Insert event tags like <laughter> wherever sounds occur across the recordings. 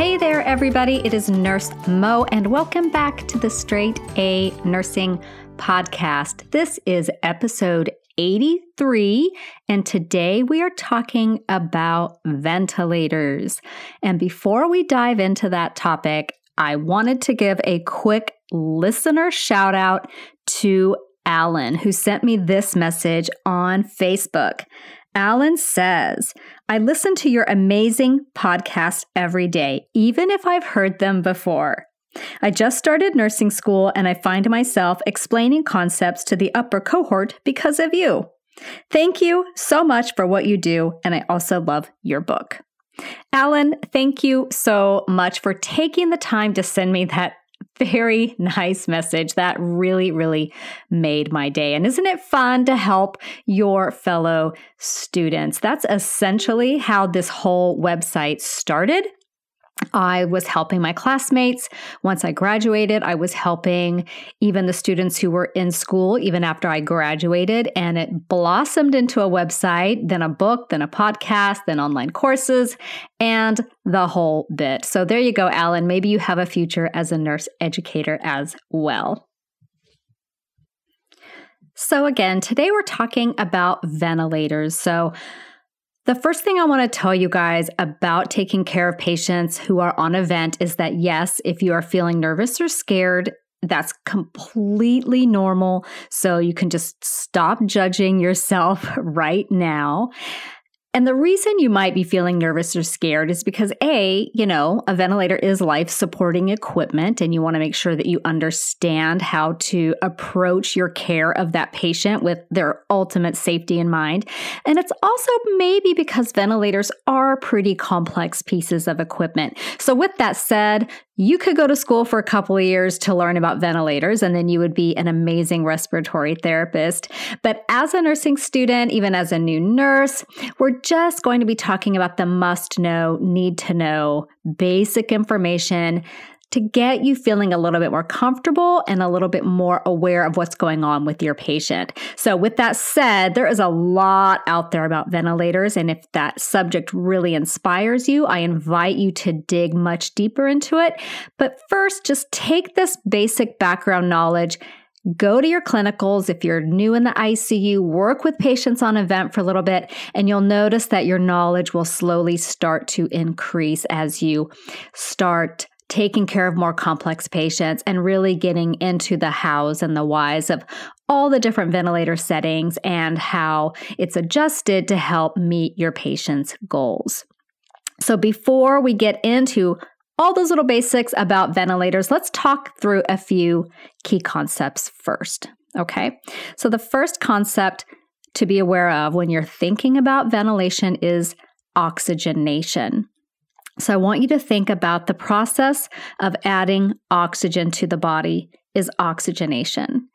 Hey there, everybody. It is Nurse Mo, and welcome back to the Straight A Nursing Podcast. This is episode 83, and today we are talking about ventilators. And before we dive into that topic, I wanted to give a quick listener shout out to Alan, who sent me this message on Facebook. Alan says, I listen to your amazing podcast every day, even if I've heard them before. I just started nursing school and I find myself explaining concepts to the upper cohort because of you. Thank you so much for what you do, and I also love your book. Alan, thank you so much for taking the time to send me that very nice message. That really, really made my day. And isn't it fun to help your fellow students? That's essentially how this whole website started. I was helping my classmates. Once I graduated, I was helping even the students who were in school, even after I graduated. And it blossomed into a website, then a book, then a podcast, then online courses, and the whole bit. So there you go, Alan. Maybe you have a future as a nurse educator as well. So, again, today we're talking about ventilators. So, the first thing I want to tell you guys about taking care of patients who are on a vent is that yes, if you are feeling nervous or scared, that's completely normal. So you can just stop judging yourself <laughs> right now. And the reason you might be feeling nervous or scared is because A, you know, a ventilator is life supporting equipment, and you want to make sure that you understand how to approach your care of that patient with their ultimate safety in mind. And it's also maybe because ventilators are pretty complex pieces of equipment. So, with that said, you could go to school for a couple of years to learn about ventilators, and then you would be an amazing respiratory therapist. But as a nursing student, even as a new nurse, we're just going to be talking about the must know, need to know, basic information to get you feeling a little bit more comfortable and a little bit more aware of what's going on with your patient. So, with that said, there is a lot out there about ventilators. And if that subject really inspires you, I invite you to dig much deeper into it. But first, just take this basic background knowledge Go to your clinicals if you're new in the ICU, work with patients on event for a little bit, and you'll notice that your knowledge will slowly start to increase as you start taking care of more complex patients and really getting into the hows and the whys of all the different ventilator settings and how it's adjusted to help meet your patient's goals. So, before we get into all those little basics about ventilators, let's talk through a few key concepts first. Okay, so the first concept to be aware of when you're thinking about ventilation is oxygenation. So I want you to think about the process of adding oxygen to the body is oxygenation.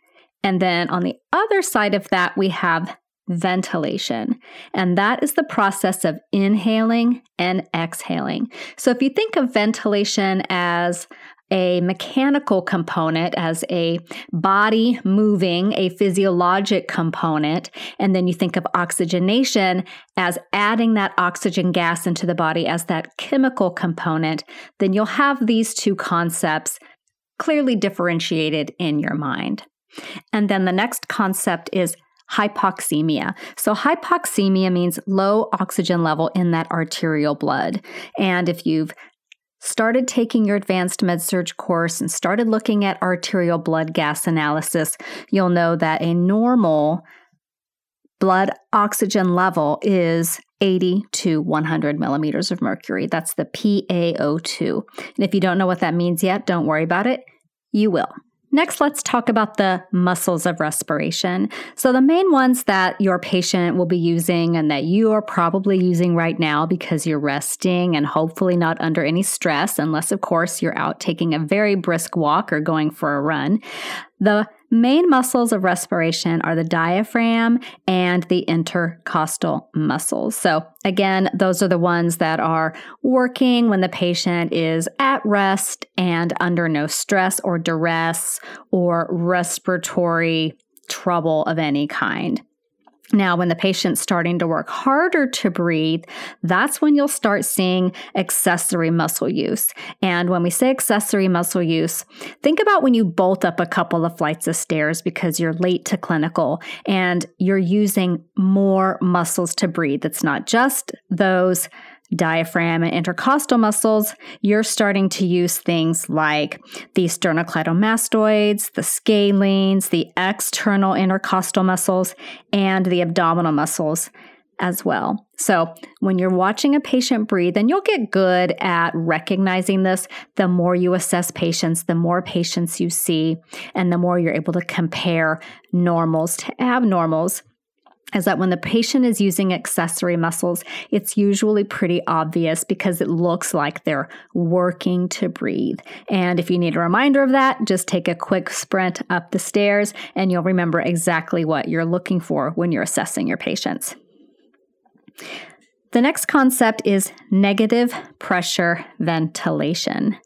And then on the other side of that, we have ventilation. And that is the process of inhaling and exhaling. So if you think of ventilation as a mechanical component, as a body moving, a physiologic component. And then you think of oxygenation as adding that oxygen gas into the body as that chemical component. Then you'll have these two concepts clearly differentiated in your mind. And then the next concept is hypoxemia. So, hypoxemia means low oxygen level in that arterial blood. And if you've started taking your advanced med surg course and started looking at arterial blood gas analysis, you'll know that a normal blood oxygen level is 80 to 100 millimeters of mercury. That's the PaO2. And if you don't know what that means yet, don't worry about it. You will. Next, let's talk about the muscles of respiration. So, the main ones that your patient will be using and that you are probably using right now because you're resting and hopefully not under any stress, unless, of course, you're out taking a very brisk walk or going for a run. The main muscles of respiration are the diaphragm and the intercostal muscles. So, again, those are the ones that are working when the patient is at rest and under no stress or duress or respiratory trouble of any kind. Now, when the patient's starting to work harder to breathe, that's when you'll start seeing accessory muscle use. And when we say accessory muscle use, think about when you bolt up a couple of flights of stairs because you're late to clinical and you're using more muscles to breathe. It's not just those diaphragm and intercostal muscles, you're starting to use things like the sternocleidomastoids, the scalenes, the external intercostal muscles, and the abdominal muscles as well. So, when you're watching a patient breathe, and you'll get good at recognizing this, the more you assess patients, the more patients you see, and the more you're able to compare normals to abnormals is that when the patient is using accessory muscles, it's usually pretty obvious because it looks like they're working to breathe. And if you need a reminder of that, just take a quick sprint up the stairs and you'll remember exactly what you're looking for when you're assessing your patients. The next concept is negative pressure ventilation.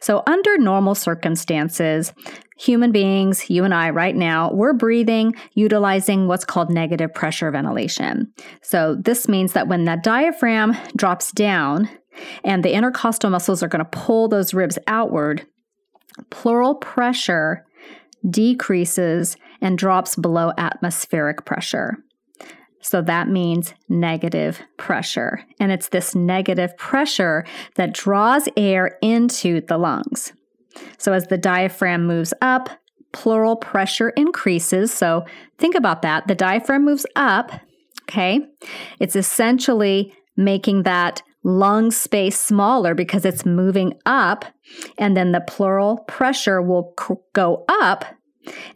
So, under normal circumstances, human beings, you and I right now, we're breathing utilizing what's called negative pressure ventilation. So, this means that when the diaphragm drops down and the intercostal muscles are going to pull those ribs outward, pleural pressure decreases and drops below atmospheric pressure. So that means negative pressure. And it's this negative pressure that draws air into the lungs. So as the diaphragm moves up, pleural pressure increases. So think about that. The diaphragm moves up, okay? It's essentially making that lung space smaller because it's moving up, and then the pleural pressure will go up,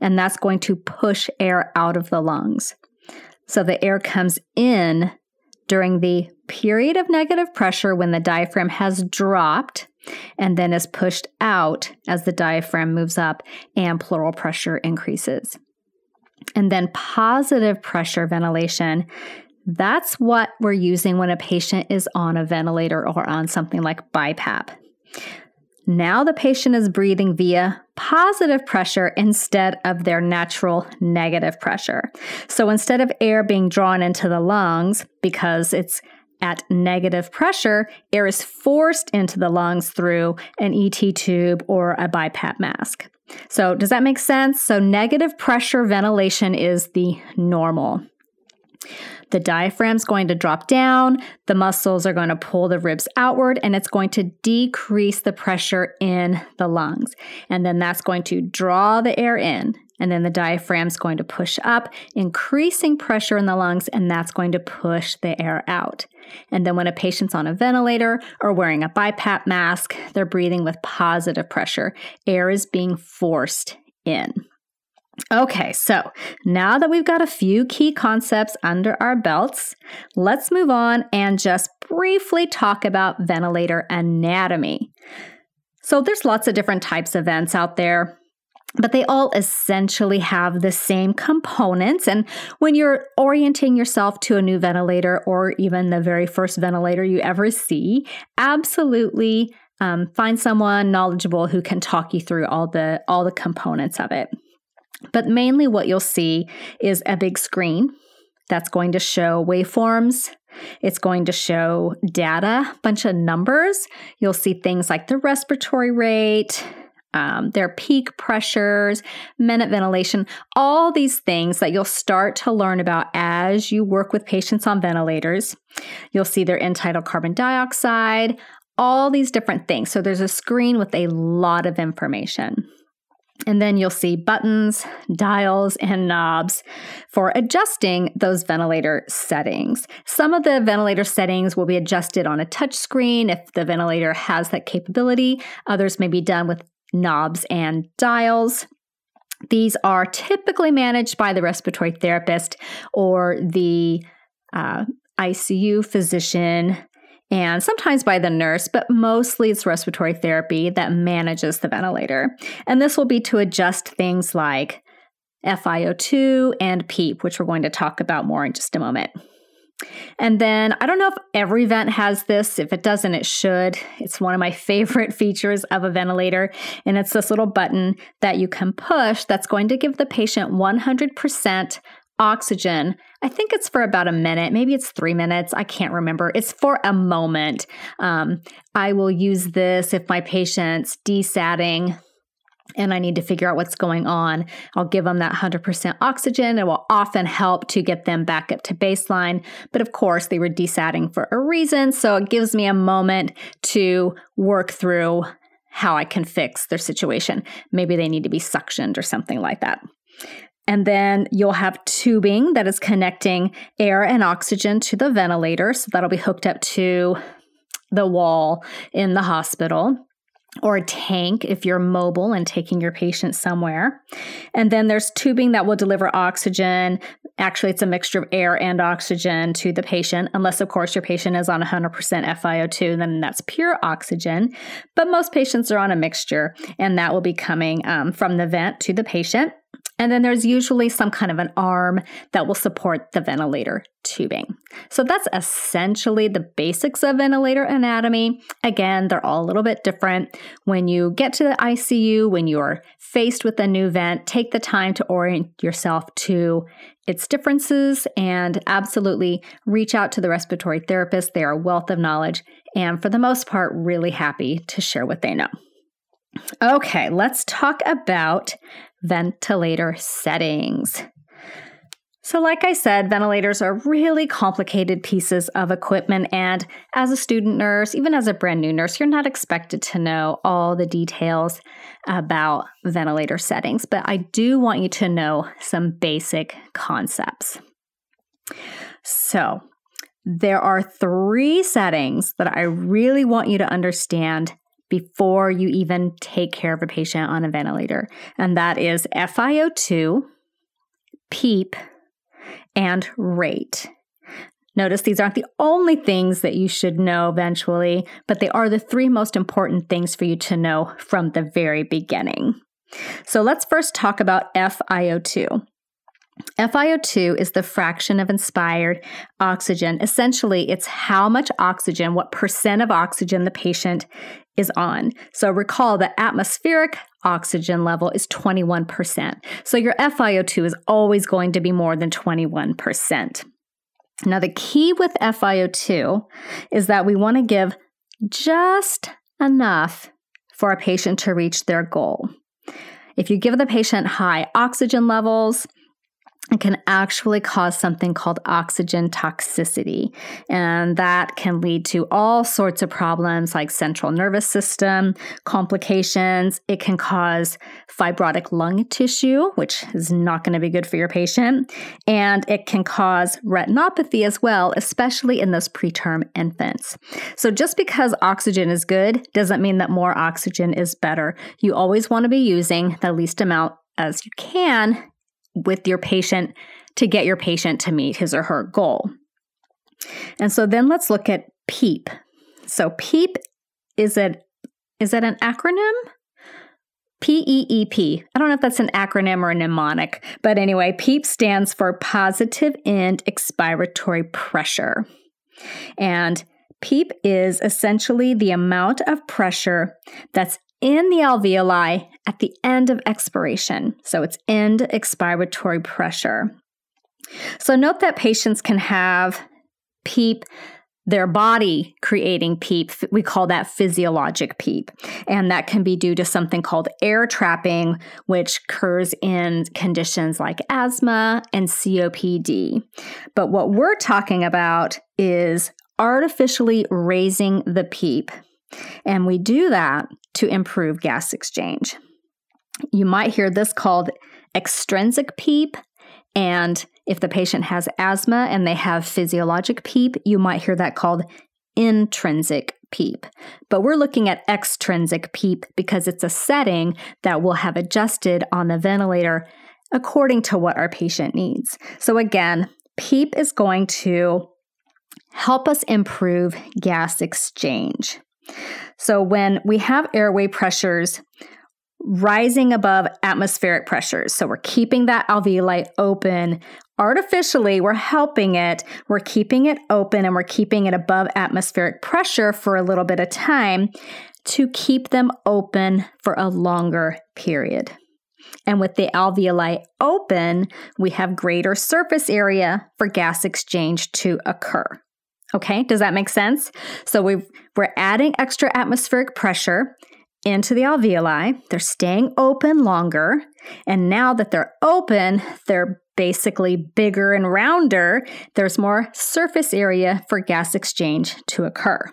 and that's going to push air out of the lungs. So the air comes in during the period of negative pressure when the diaphragm has dropped and then is pushed out as the diaphragm moves up and pleural pressure increases. And then positive pressure ventilation. That's what we're using when a patient is on a ventilator or on something like BiPAP. Now the patient is breathing via positive pressure instead of their natural negative pressure. So instead of air being drawn into the lungs because it's at negative pressure, air is forced into the lungs through an ET tube or a BiPAP mask. So, does that make sense? So, negative pressure ventilation is the normal. The diaphragm's going to drop down, the muscles are going to pull the ribs outward, and it's going to decrease the pressure in the lungs. And then that's going to draw the air in. And then the diaphragm's going to push up, increasing pressure in the lungs, and that's going to push the air out. And then when a patient's on a ventilator or wearing a BiPAP mask, they're breathing with positive pressure. Air is being forced in. Okay, so now that we've got a few key concepts under our belts, let's move on and just briefly talk about ventilator anatomy. So, there's lots of different types of vents out there but they all essentially have the same components. And when you're orienting yourself to a new ventilator or even the very first ventilator you ever see, absolutely um, find someone knowledgeable who can talk you through all the all the components of it. But mainly what you'll see is a big screen that's going to show waveforms. It's going to show data, a bunch of numbers. You'll see things like the respiratory rate, um, their peak pressures, minute ventilation, all these things that you'll start to learn about as you work with patients on ventilators. You'll see their tidal carbon dioxide, all these different things. So there's a screen with a lot of information. And then you'll see buttons, dials, and knobs for adjusting those ventilator settings. Some of the ventilator settings will be adjusted on a touch screen if the ventilator has that capability. Others may be done with knobs and dials. These are typically managed by the respiratory therapist or the uh, ICU physician and sometimes by the nurse, but mostly it's respiratory therapy that manages the ventilator. And this will be to adjust things like FiO2 and PEEP, which we're going to talk about more in just a moment. And then I don't know if every vent has this. If it doesn't, it should. It's one of my <laughs> favorite features of a ventilator. And it's this little button that you can push that's going to give the patient 100% oxygen. I think it's for about a minute, maybe it's three minutes. I can't remember. It's for a moment. Um, I will use this if my patient's desatting and I need to figure out what's going on. I'll give them that 100% oxygen. It will often help to get them back up to baseline. But of course, they were desatting for a reason. So it gives me a moment to work through how I can fix their situation. Maybe they need to be suctioned or something like that. And then you'll have tubing that is connecting air and oxygen to the ventilator. So that'll be hooked up to the wall in the hospital or a tank if you're mobile and taking your patient somewhere. And then there's tubing that will deliver oxygen. Actually, it's a mixture of air and oxygen to the patient, unless, of course, your patient is on 100% FiO2, then that's pure oxygen. But most patients are on a mixture, and that will be coming um, from the vent to the patient. And then there's usually some kind of an arm that will support the ventilator tubing. So that's essentially the basics of ventilator anatomy. Again, they're all a little bit different. When you get to the ICU, when you're faced with a new vent, take the time to orient yourself to its differences and absolutely reach out to the respiratory therapist. They are a wealth of knowledge and, for the most part, really happy to share what they know. Okay, let's talk about ventilator settings. So, like I said, ventilators are really complicated pieces of equipment. And as a student nurse, even as a brand new nurse, you're not expected to know all the details about ventilator settings. But I do want you to know some basic concepts. So, there are three settings that I really want you to understand before you even take care of a patient on a ventilator, and that is FiO2, PEEP, and rate. Notice these aren't the only things that you should know eventually, but they are the three most important things for you to know from the very beginning. So let's first talk about FiO2. FiO2 is the fraction of inspired oxygen. Essentially, it's how much oxygen, what percent of oxygen the patient is on. So recall that atmospheric oxygen level is 21%. So your FiO2 is always going to be more than 21%. Now, the key with FiO2 is that we want to give just enough for a patient to reach their goal. If you give the patient high oxygen levels, it can actually cause something called oxygen toxicity. And that can lead to all sorts of problems like central nervous system complications. It can cause fibrotic lung tissue, which is not going to be good for your patient. And it can cause retinopathy as well, especially in those preterm infants. So just because oxygen is good doesn't mean that more oxygen is better. You always want to be using the least amount as you can with your patient to get your patient to meet his or her goal. And so then let's look at PEEP. So PEEP is it is it an acronym? P E E P. I don't know if that's an acronym or a mnemonic, but anyway, PEEP stands for positive end expiratory pressure. And PEEP is essentially the amount of pressure that's in the alveoli at the end of expiration. So it's end expiratory pressure. So note that patients can have PEEP their body creating PEEP. We call that physiologic PEEP. And that can be due to something called air trapping, which occurs in conditions like asthma and COPD. But what we're talking about is artificially raising the PEEP. And we do that to improve gas exchange. You might hear this called extrinsic PEEP. And if the patient has asthma and they have physiologic PEEP, you might hear that called intrinsic PEEP. But we're looking at extrinsic PEEP because it's a setting that we'll have adjusted on the ventilator according to what our patient needs. So again, PEEP is going to help us improve gas exchange. So, when we have airway pressures rising above atmospheric pressures, so we're keeping that alveoli open artificially, we're helping it, we're keeping it open, and we're keeping it above atmospheric pressure for a little bit of time to keep them open for a longer period. And with the alveoli open, we have greater surface area for gas exchange to occur. Okay, does that make sense? So we we're adding extra atmospheric pressure into the alveoli. They're staying open longer. And now that they're open, they're basically bigger and rounder. There's more surface area for gas exchange to occur.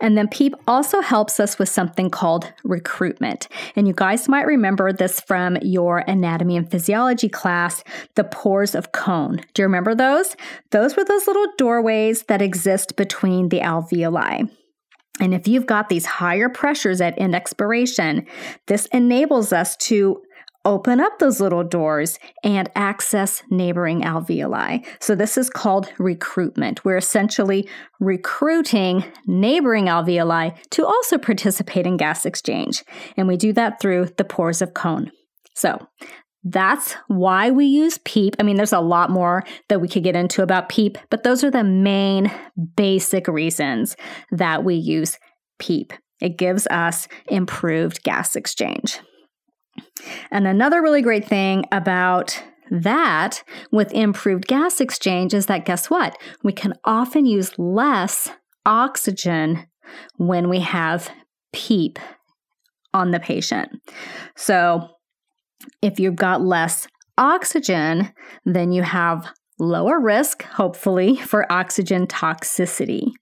And then PEEP also helps us with something called recruitment. And you guys might remember this from your anatomy and physiology class, the pores of Kohn. Do you remember those? Those were those little doorways that exist between the alveoli. And if you've got these higher pressures at end expiration, this enables us to open up those little doors and access neighboring alveoli. So, this is called recruitment. We're essentially recruiting neighboring alveoli to also participate in gas exchange. And we do that through the pores of Kohn. So, that's why we use PEEP. I mean, there's a lot more that we could get into about PEEP, but those are the main basic reasons that we use PEEP. It gives us improved gas exchange. And another really great thing about that with improved gas exchange is that guess what? We can often use less oxygen when we have PEEP on the patient. So if you've got less oxygen, then you have lower risk, hopefully, for oxygen toxicity.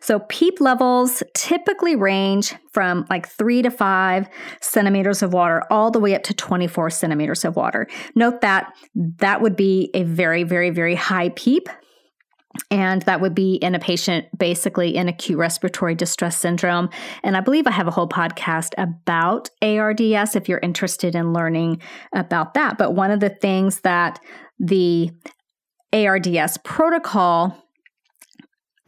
So, PEEP levels typically range from like three to five centimeters of water all the way up to 24 centimeters of water. Note that that would be a very, very, very high PEEP. And that would be in a patient basically in acute respiratory distress syndrome. And I believe I have a whole podcast about ARDS if you're interested in learning about that. But one of the things that the ARDS protocol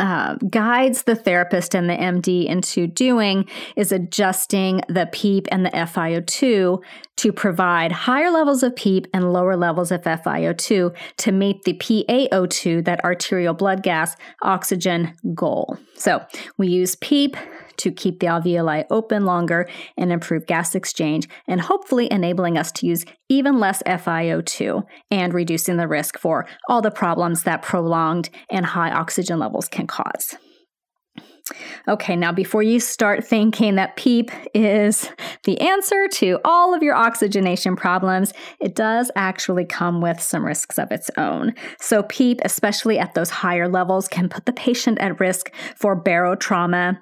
uh, guides the therapist and the MD into doing is adjusting the PEEP and the FiO2 to provide higher levels of PEEP and lower levels of FiO2 to meet the PaO2, that arterial blood gas oxygen goal. So we use PEEP to keep the alveoli open longer and improve gas exchange, and hopefully enabling us to use even less FiO2 and reducing the risk for all the problems that prolonged and high oxygen levels can cause. Okay, now before you start thinking that PEEP is the answer to all of your oxygenation problems, it does actually come with some risks of its own. So, PEEP, especially at those higher levels, can put the patient at risk for barotrauma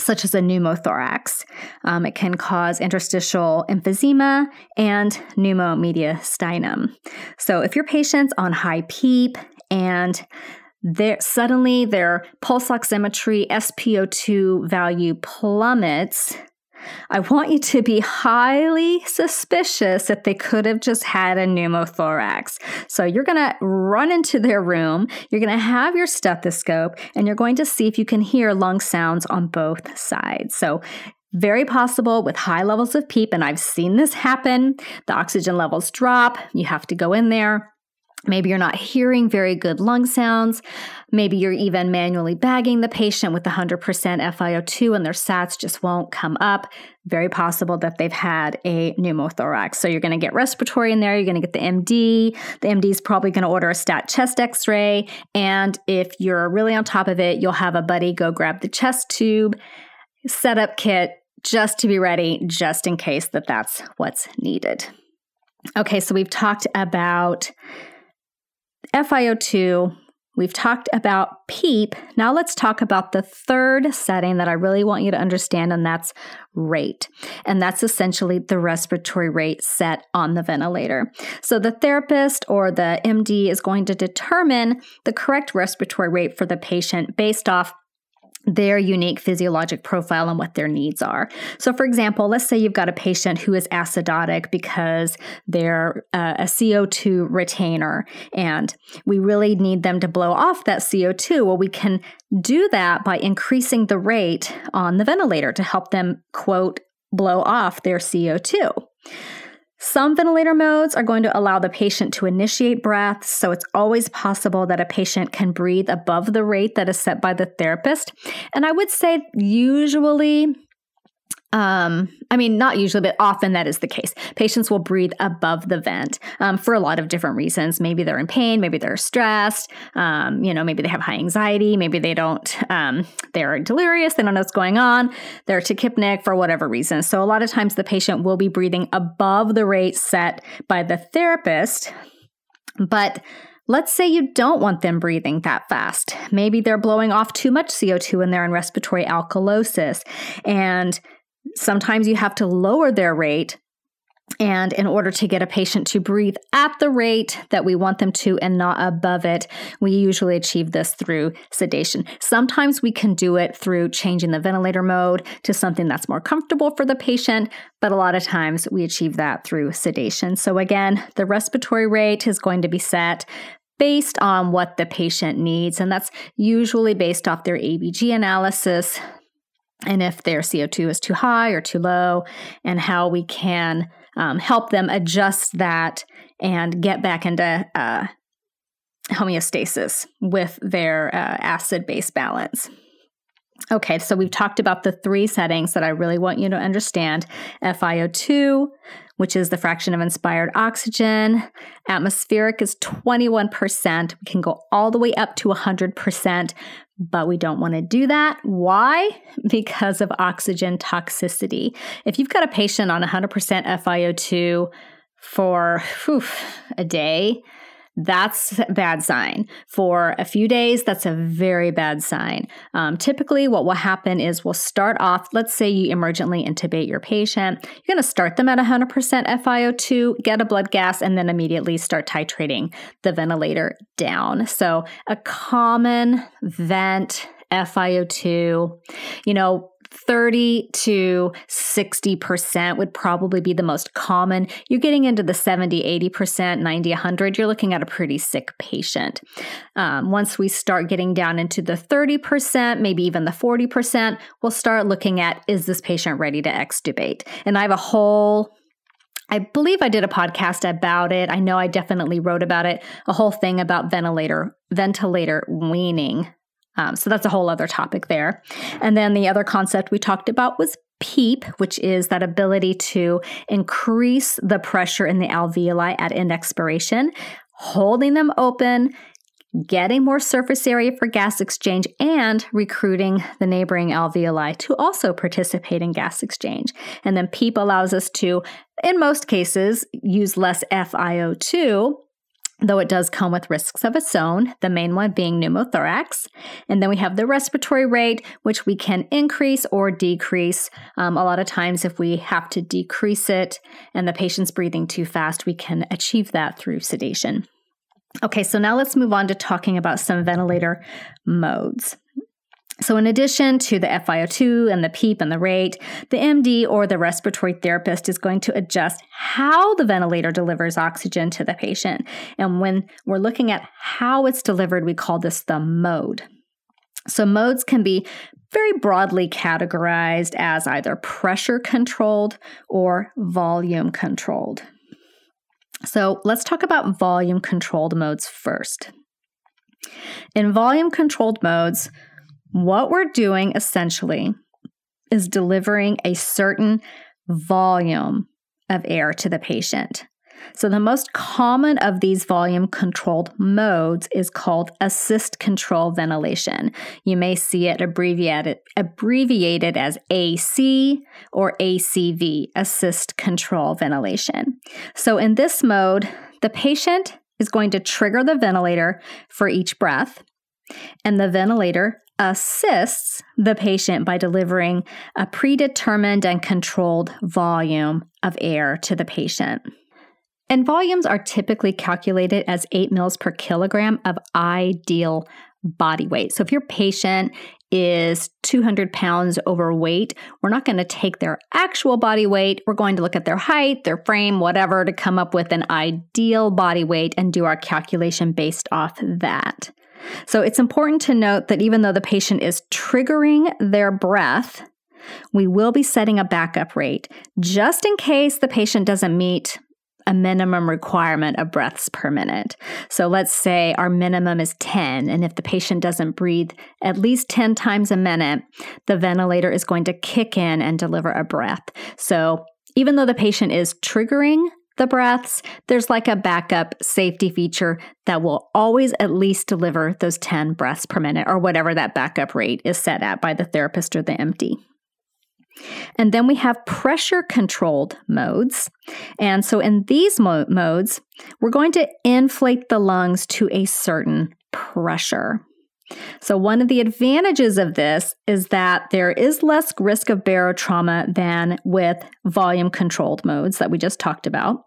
such as a pneumothorax. Um, it can cause interstitial emphysema and pneumomediastinum. So, if your patient's on high PEEP and suddenly their pulse oximetry SpO2 value plummets, I want you to be highly suspicious that they could have just had a pneumothorax. So you're going to run into their room, you're going to have your stethoscope, and you're going to see if you can hear lung sounds on both sides. So very possible with high levels of PEEP, and I've seen this happen. The oxygen levels drop, you have to go in there. Maybe you're not hearing very good lung sounds. Maybe you're even manually bagging the patient with 100% FiO2 and their SATs just won't come up. Very possible that they've had a pneumothorax. So you're going to get respiratory in there. You're going to get the MD. The MD is probably going to order a stat chest x ray. And if you're really on top of it, you'll have a buddy go grab the chest tube, setup kit just to be ready, just in case that that's what's needed. Okay, so we've talked about FiO2, we've talked about PEEP. Now let's talk about the third setting that I really want you to understand, and that's rate. And that's essentially the respiratory rate set on the ventilator. So the therapist or the MD is going to determine the correct respiratory rate for the patient based off their unique physiologic profile and what their needs are. So, for example, let's say you've got a patient who is acidotic because they're uh, a CO2 retainer and we really need them to blow off that CO2. Well, we can do that by increasing the rate on the ventilator to help them, quote, blow off their CO2. Some ventilator modes are going to allow the patient to initiate breath, so it's always possible that a patient can breathe above the rate that is set by the therapist. And I would say, usually, um, I mean, not usually, but often that is the case. Patients will breathe above the vent um, for a lot of different reasons. Maybe they're in pain, maybe they're stressed, um, you know, maybe they have high anxiety, maybe they don't, um, they're delirious, they don't know what's going on, they're tachypneic for whatever reason. So a lot of times the patient will be breathing above the rate set by the therapist, but Let's say you don't want them breathing that fast. Maybe they're blowing off too much CO2 and they're in respiratory alkalosis. And sometimes you have to lower their rate and in order to get a patient to breathe at the rate that we want them to and not above it, we usually achieve this through sedation. Sometimes we can do it through changing the ventilator mode to something that's more comfortable for the patient, but a lot of times we achieve that through sedation. So, again, the respiratory rate is going to be set based on what the patient needs, and that's usually based off their ABG analysis, and if their CO2 is too high or too low, and how we can um, help them adjust that and get back into uh, homeostasis with their uh, acid base balance. Okay, so we've talked about the three settings that I really want you to understand FiO2, which is the fraction of inspired oxygen. Atmospheric is 21%. We can go all the way up to 100%, but we don't want to do that. Why? <laughs> Because of oxygen toxicity. If you've got a patient on 100% FiO2 for whew, a day, that's a bad sign. For a few days, that's a very bad sign. Um, typically, what will happen is we'll start off, let's say you emergently intubate your patient. You're going to start them at 100% FiO2, get a blood gas, and then immediately start titrating the ventilator down. So, a common vent FiO2, you know, 30 to 60% would probably be the most common. You're getting into the 70, 80%, 90, 100, you're looking at a pretty sick patient. Um, once we start getting down into the 30%, maybe even the 40%, we'll start looking at is this patient ready to extubate? And I have a whole I believe I did a podcast about it. I know I definitely wrote about it, a whole thing about ventilator ventilator weaning um, so that's a whole other topic there. And then the other concept we talked about was PEEP, which is that ability to increase the pressure in the alveoli at end expiration, holding them open, getting more surface area for gas exchange, and recruiting the neighboring alveoli to also participate in gas exchange. And then PEEP allows us to, in most cases, use less FiO2 though it does come with risks of its own, the main one being pneumothorax. And then we have the respiratory rate, which we can increase or decrease. Um, a lot of times, if we have to decrease it and the patient's breathing too fast, we can achieve that through sedation. Okay, so now let's move on to talking about some ventilator modes. So, in addition to the FiO2 and the PEEP and the rate, the MD or the respiratory therapist is going to adjust how the ventilator delivers oxygen to the patient. And when we're looking at how it's delivered, we call this the mode. So, modes can be very broadly categorized as either pressure controlled or volume controlled. So, let's talk about volume controlled modes first. In volume controlled modes, what we're doing essentially is delivering a certain volume of air to the patient. So, the most common of these volume controlled modes is called assist control ventilation. You may see it abbreviated, abbreviated as AC or ACV, assist control ventilation. So, in this mode, the patient is going to trigger the ventilator for each breath, and the ventilator assists the patient by delivering a predetermined and controlled volume of air to the patient. And volumes are typically calculated as 8 mils per kilogram of ideal body weight. So if your patient is 200 pounds overweight, we're not going to take their actual body weight. We're going to look at their height, their frame, whatever, to come up with an ideal body weight and do our calculation based off that. So it's important to note that even though the patient is triggering their breath, we will be setting a backup rate just in case the patient doesn't meet a minimum requirement of breaths per minute. So let's say our minimum is 10, and if the patient doesn't breathe at least 10 times a minute, the ventilator is going to kick in and deliver a breath. So even though the patient is triggering the breaths, there's like a backup safety feature that will always at least deliver those 10 breaths per minute or whatever that backup rate is set at by the therapist or the MD. And then we have pressure controlled modes. And so in these mo- modes, we're going to inflate the lungs to a certain pressure. So, one of the advantages of this is that there is less risk of barotrauma than with volume controlled modes that we just talked about.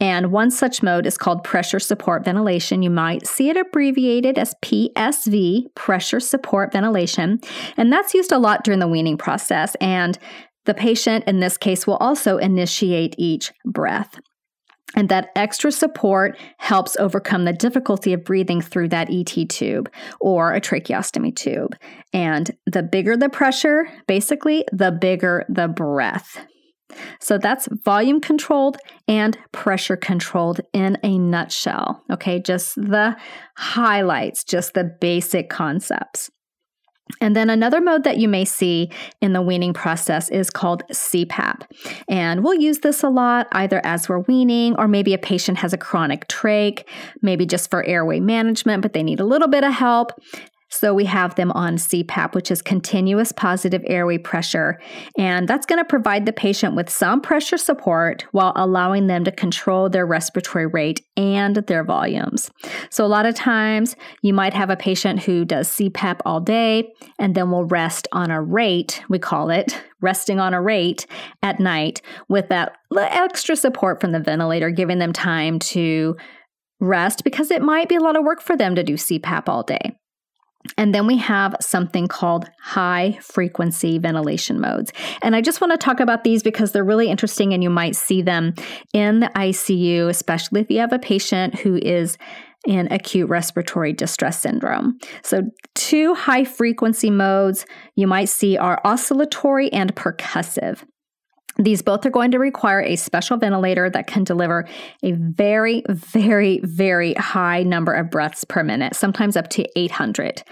And one such mode is called pressure support ventilation. You might see it abbreviated as PSV, pressure support ventilation. And that's used a lot during the weaning process. And the patient in this case will also initiate each breath. And that extra support helps overcome the difficulty of breathing through that ET tube or a tracheostomy tube. And the bigger the pressure, basically, the bigger the breath. So that's volume controlled and pressure controlled in a nutshell. Okay, just the highlights, just the basic concepts. And then another mode that you may see in the weaning process is called CPAP. And we'll use this a lot either as we're weaning or maybe a patient has a chronic trach, maybe just for airway management, but they need a little bit of help. So we have them on CPAP, which is continuous positive airway pressure. And that's going to provide the patient with some pressure support while allowing them to control their respiratory rate and their volumes. So a lot of times you might have a patient who does CPAP all day and then will rest on a rate, we call it resting on a rate at night with that extra support from the ventilator, giving them time to rest because it might be a lot of work for them to do CPAP all day. And then we have something called high frequency ventilation modes. And I just want to talk about these because they're really interesting and you might see them in the ICU, especially if you have a patient who is in acute respiratory distress syndrome. So, two high frequency modes you might see are oscillatory and percussive. These both are going to require a special ventilator that can deliver a very, very, very high number of breaths per minute, sometimes up to 800.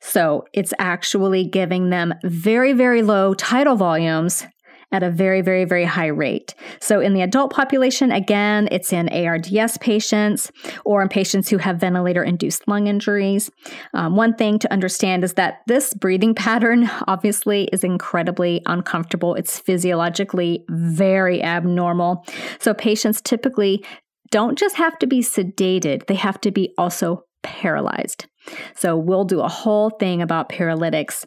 So it's actually giving them very, very low tidal volumes at a very, very, very high rate. So, in the adult population, again, it's in ARDS patients or in patients who have ventilator induced lung injuries. Um, one thing to understand is that this breathing pattern obviously is incredibly uncomfortable. It's physiologically very abnormal. So, patients typically don't just have to be sedated, they have to be also paralyzed. So, we'll do a whole thing about paralytics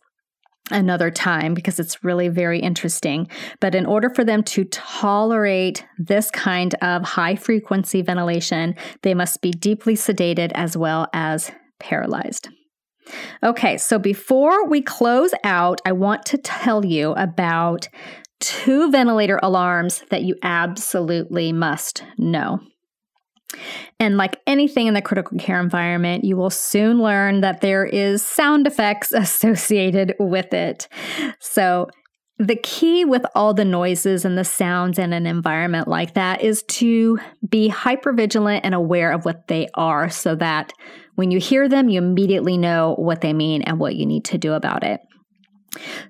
another time because it's really very interesting. But in order for them to tolerate this kind of high frequency ventilation, they must be deeply sedated as well as paralyzed. Okay, so before we close out, I want to tell you about two ventilator alarms that you absolutely must know. And like anything in the critical care environment, you will soon learn that there is sound effects <laughs> associated with it. So, the key with all the noises and the sounds in an environment like that is to be hyper vigilant and aware of what they are so that when you hear them, you immediately know what they mean and what you need to do about it.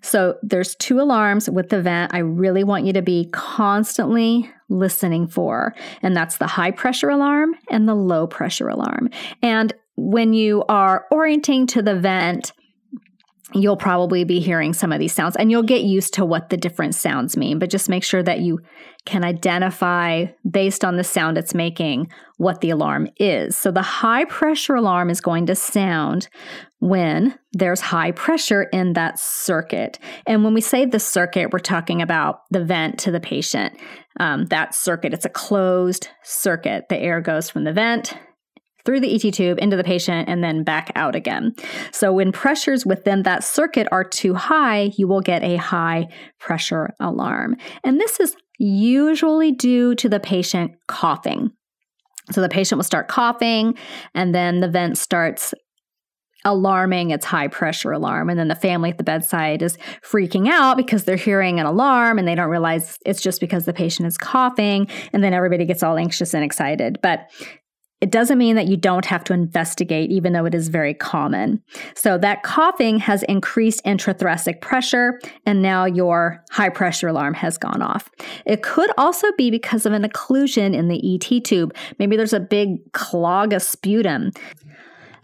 So there's two alarms with the vent I really want you to be constantly listening for, and that's the high pressure alarm and the low pressure alarm. And when you are orienting to the vent, you'll probably be hearing some of these sounds and you'll get used to what the different sounds mean, but just make sure that you can identify based on the sound it's making what the alarm is. So the high pressure alarm is going to sound when there's high pressure in that circuit. And when we say the circuit, we're talking about the vent to the patient. Um, that circuit, it's a closed circuit. The air goes from the vent through the ET tube into the patient and then back out again. So when pressures within that circuit are too high, you will get a high pressure alarm. And this is usually due to the patient coughing. So the patient will start coughing and then the vent starts alarming its high pressure alarm. And then the family at the bedside is freaking out because they're hearing an alarm and they don't realize it's just because the patient is coughing. And then everybody gets all anxious and excited. But it doesn't mean that you don't have to investigate, even though it is very common. So, that coughing has increased intrathoracic pressure, and now your high pressure alarm has gone off. It could also be because of an occlusion in the ET tube. Maybe there's a big clog of sputum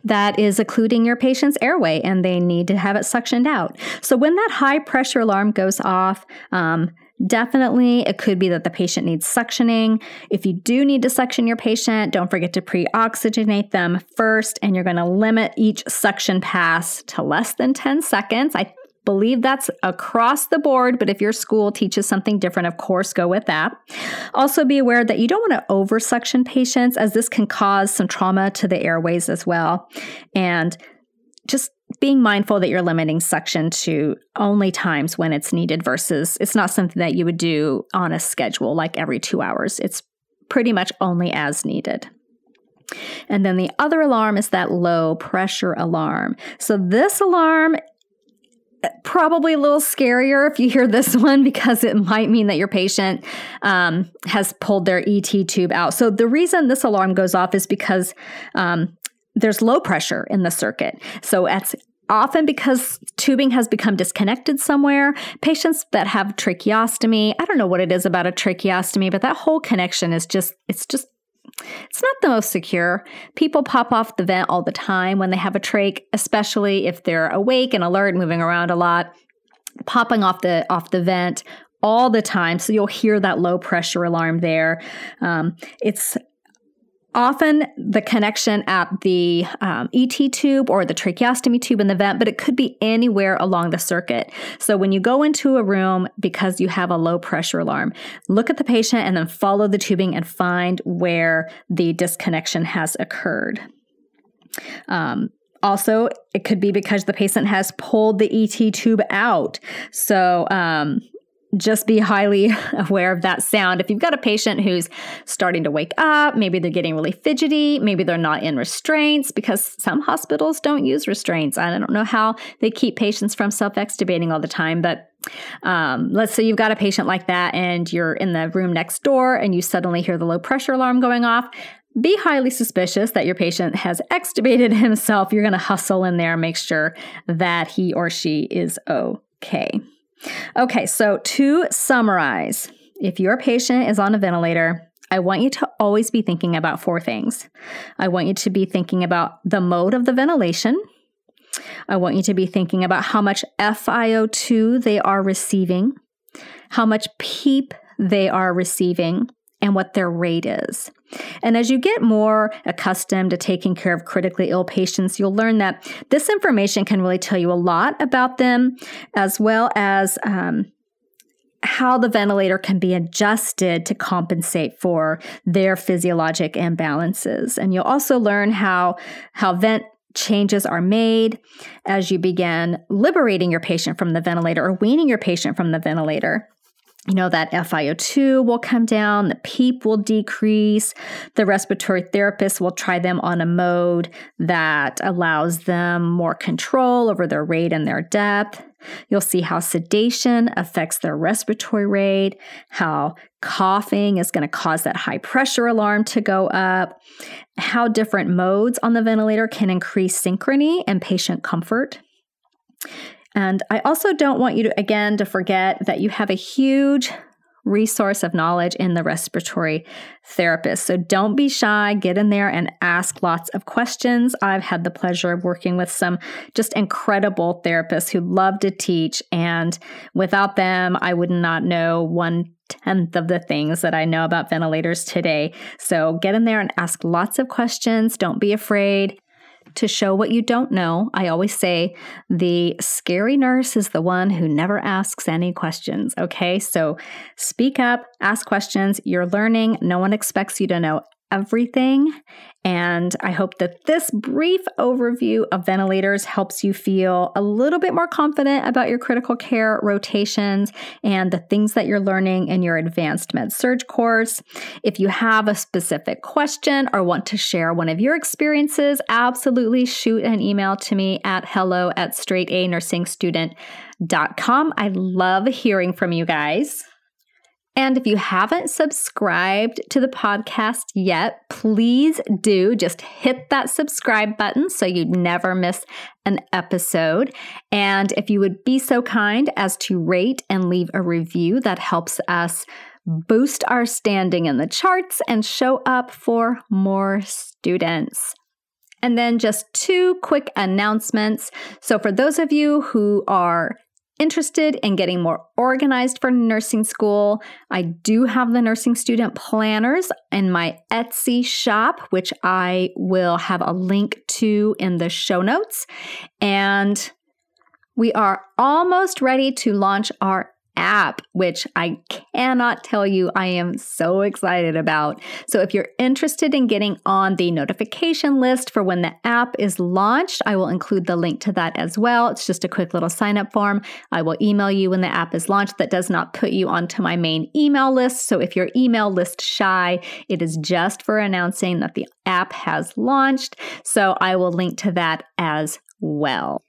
that is occluding your patient's airway and they need to have it suctioned out. So, when that high pressure alarm goes off, um, Definitely, it could be that the patient needs suctioning. If you do need to suction your patient, don't forget to pre oxygenate them first, and you're going to limit each suction pass to less than 10 seconds. I believe that's across the board, but if your school teaches something different, of course, go with that. Also, be aware that you don't want to over suction patients, as this can cause some trauma to the airways as well. And just being mindful that you're limiting suction to only times when it's needed versus it's not something that you would do on a schedule like every two hours. It's pretty much only as needed. And then the other alarm is that low pressure alarm. So this alarm probably a little scarier if you hear this <laughs> one because it might mean that your patient um, has pulled their ET tube out. So the reason this alarm goes off is because um, there's low pressure in the circuit. So it's often because tubing has become disconnected somewhere. Patients that have tracheostomy, I don't know what it is about a tracheostomy, but that whole connection is just, it's just it's not the most secure. People pop off the vent all the time when they have a trach, especially if they're awake and alert, moving around a lot, popping off the off the vent all the time. So you'll hear that low pressure alarm there. Um, it's often the connection at the um, ET tube or the tracheostomy tube in the vent, but it could be anywhere along the circuit. So when you go into a room because you have a low pressure alarm, look at the patient and then follow the tubing and find where the disconnection has occurred. Um, also, it could be because the patient has pulled the ET tube out. So, um, just be highly <laughs> aware of that sound. If you've got a patient who's starting to wake up, maybe they're getting really fidgety, maybe they're not in restraints because some hospitals don't use restraints. I don't know how they keep patients from self extubating all the time, but um, let's say you've got a patient like that and you're in the room next door and you suddenly hear the low pressure alarm going off. Be highly suspicious that your patient has extubated <laughs> himself. You're going to hustle in there and make sure that he or she is okay. Okay, so to summarize, if your patient is on a ventilator, I want you to always be thinking about four things. I want you to be thinking about the mode of the ventilation. I want you to be thinking about how much FiO2 they are receiving, how much PEEP they are receiving, and what their rate is. And as you get more accustomed to taking care of critically ill patients, you'll learn that this information can really tell you a lot about them, as well as um, how the ventilator can be adjusted to compensate for their physiologic imbalances. And you'll also learn how, how vent changes are made as you begin liberating your patient from the ventilator or weaning your patient from the ventilator you know, that FiO2 will come down, the PEEP will decrease, the respiratory therapist will try them on a mode that allows them more control over their rate and their depth. You'll see how sedation affects their respiratory rate, how coughing is going to cause that high pressure alarm to go up, how different modes on the ventilator can increase synchrony and patient comfort. And I also don't want you to, again, to forget that you have a huge resource of knowledge in the respiratory therapist. So don't be shy, get in there and ask lots of questions. I've had the pleasure of working with some just incredible therapists who love to teach, and without them, I would not know one tenth of the things that I know about ventilators today. So get in there and ask lots of questions. Don't be afraid to show what you don't know. I always say the scary nurse is the one who never asks any questions. Okay, so speak up, ask questions. You're learning. No one expects you to know everything. And I hope that this brief overview of ventilators helps you feel a little bit more confident about your critical care rotations and the things that you're learning in your advanced med surg course. If you have a specific question or want to share one of your experiences, absolutely shoot an email to me at hello at straightanursingstudent.com. I love hearing from you guys. And if you haven't subscribed to the podcast yet, please do just hit that subscribe button so you never miss an episode. And if you would be so kind as to rate and leave a review, that helps us boost our standing in the charts and show up for more students. And then just two quick announcements. So, for those of you who are interested in getting more organized for nursing school, I do have the nursing student planners in my Etsy shop, which I will have a link to in the show notes. And we are almost ready to launch our app, which I cannot tell you I am so excited about. So, if you're interested in getting on the notification list for when the app is launched, I will include the link to that as well. It's just a quick little sign up form. I will email you when the app is launched. That does not put you onto my main email list. So, if you're email list shy, it is just for announcing that the app has launched. So, I will link to that as well.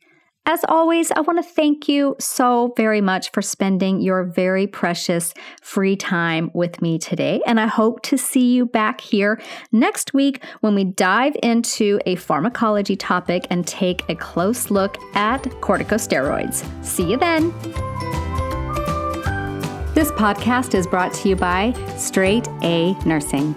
As always, I want to thank you so very much for spending your very precious free time with me today. And I hope to see you back here next week when we dive into a pharmacology topic and take a close look at corticosteroids. See you then. This podcast is brought to you by Straight A Nursing.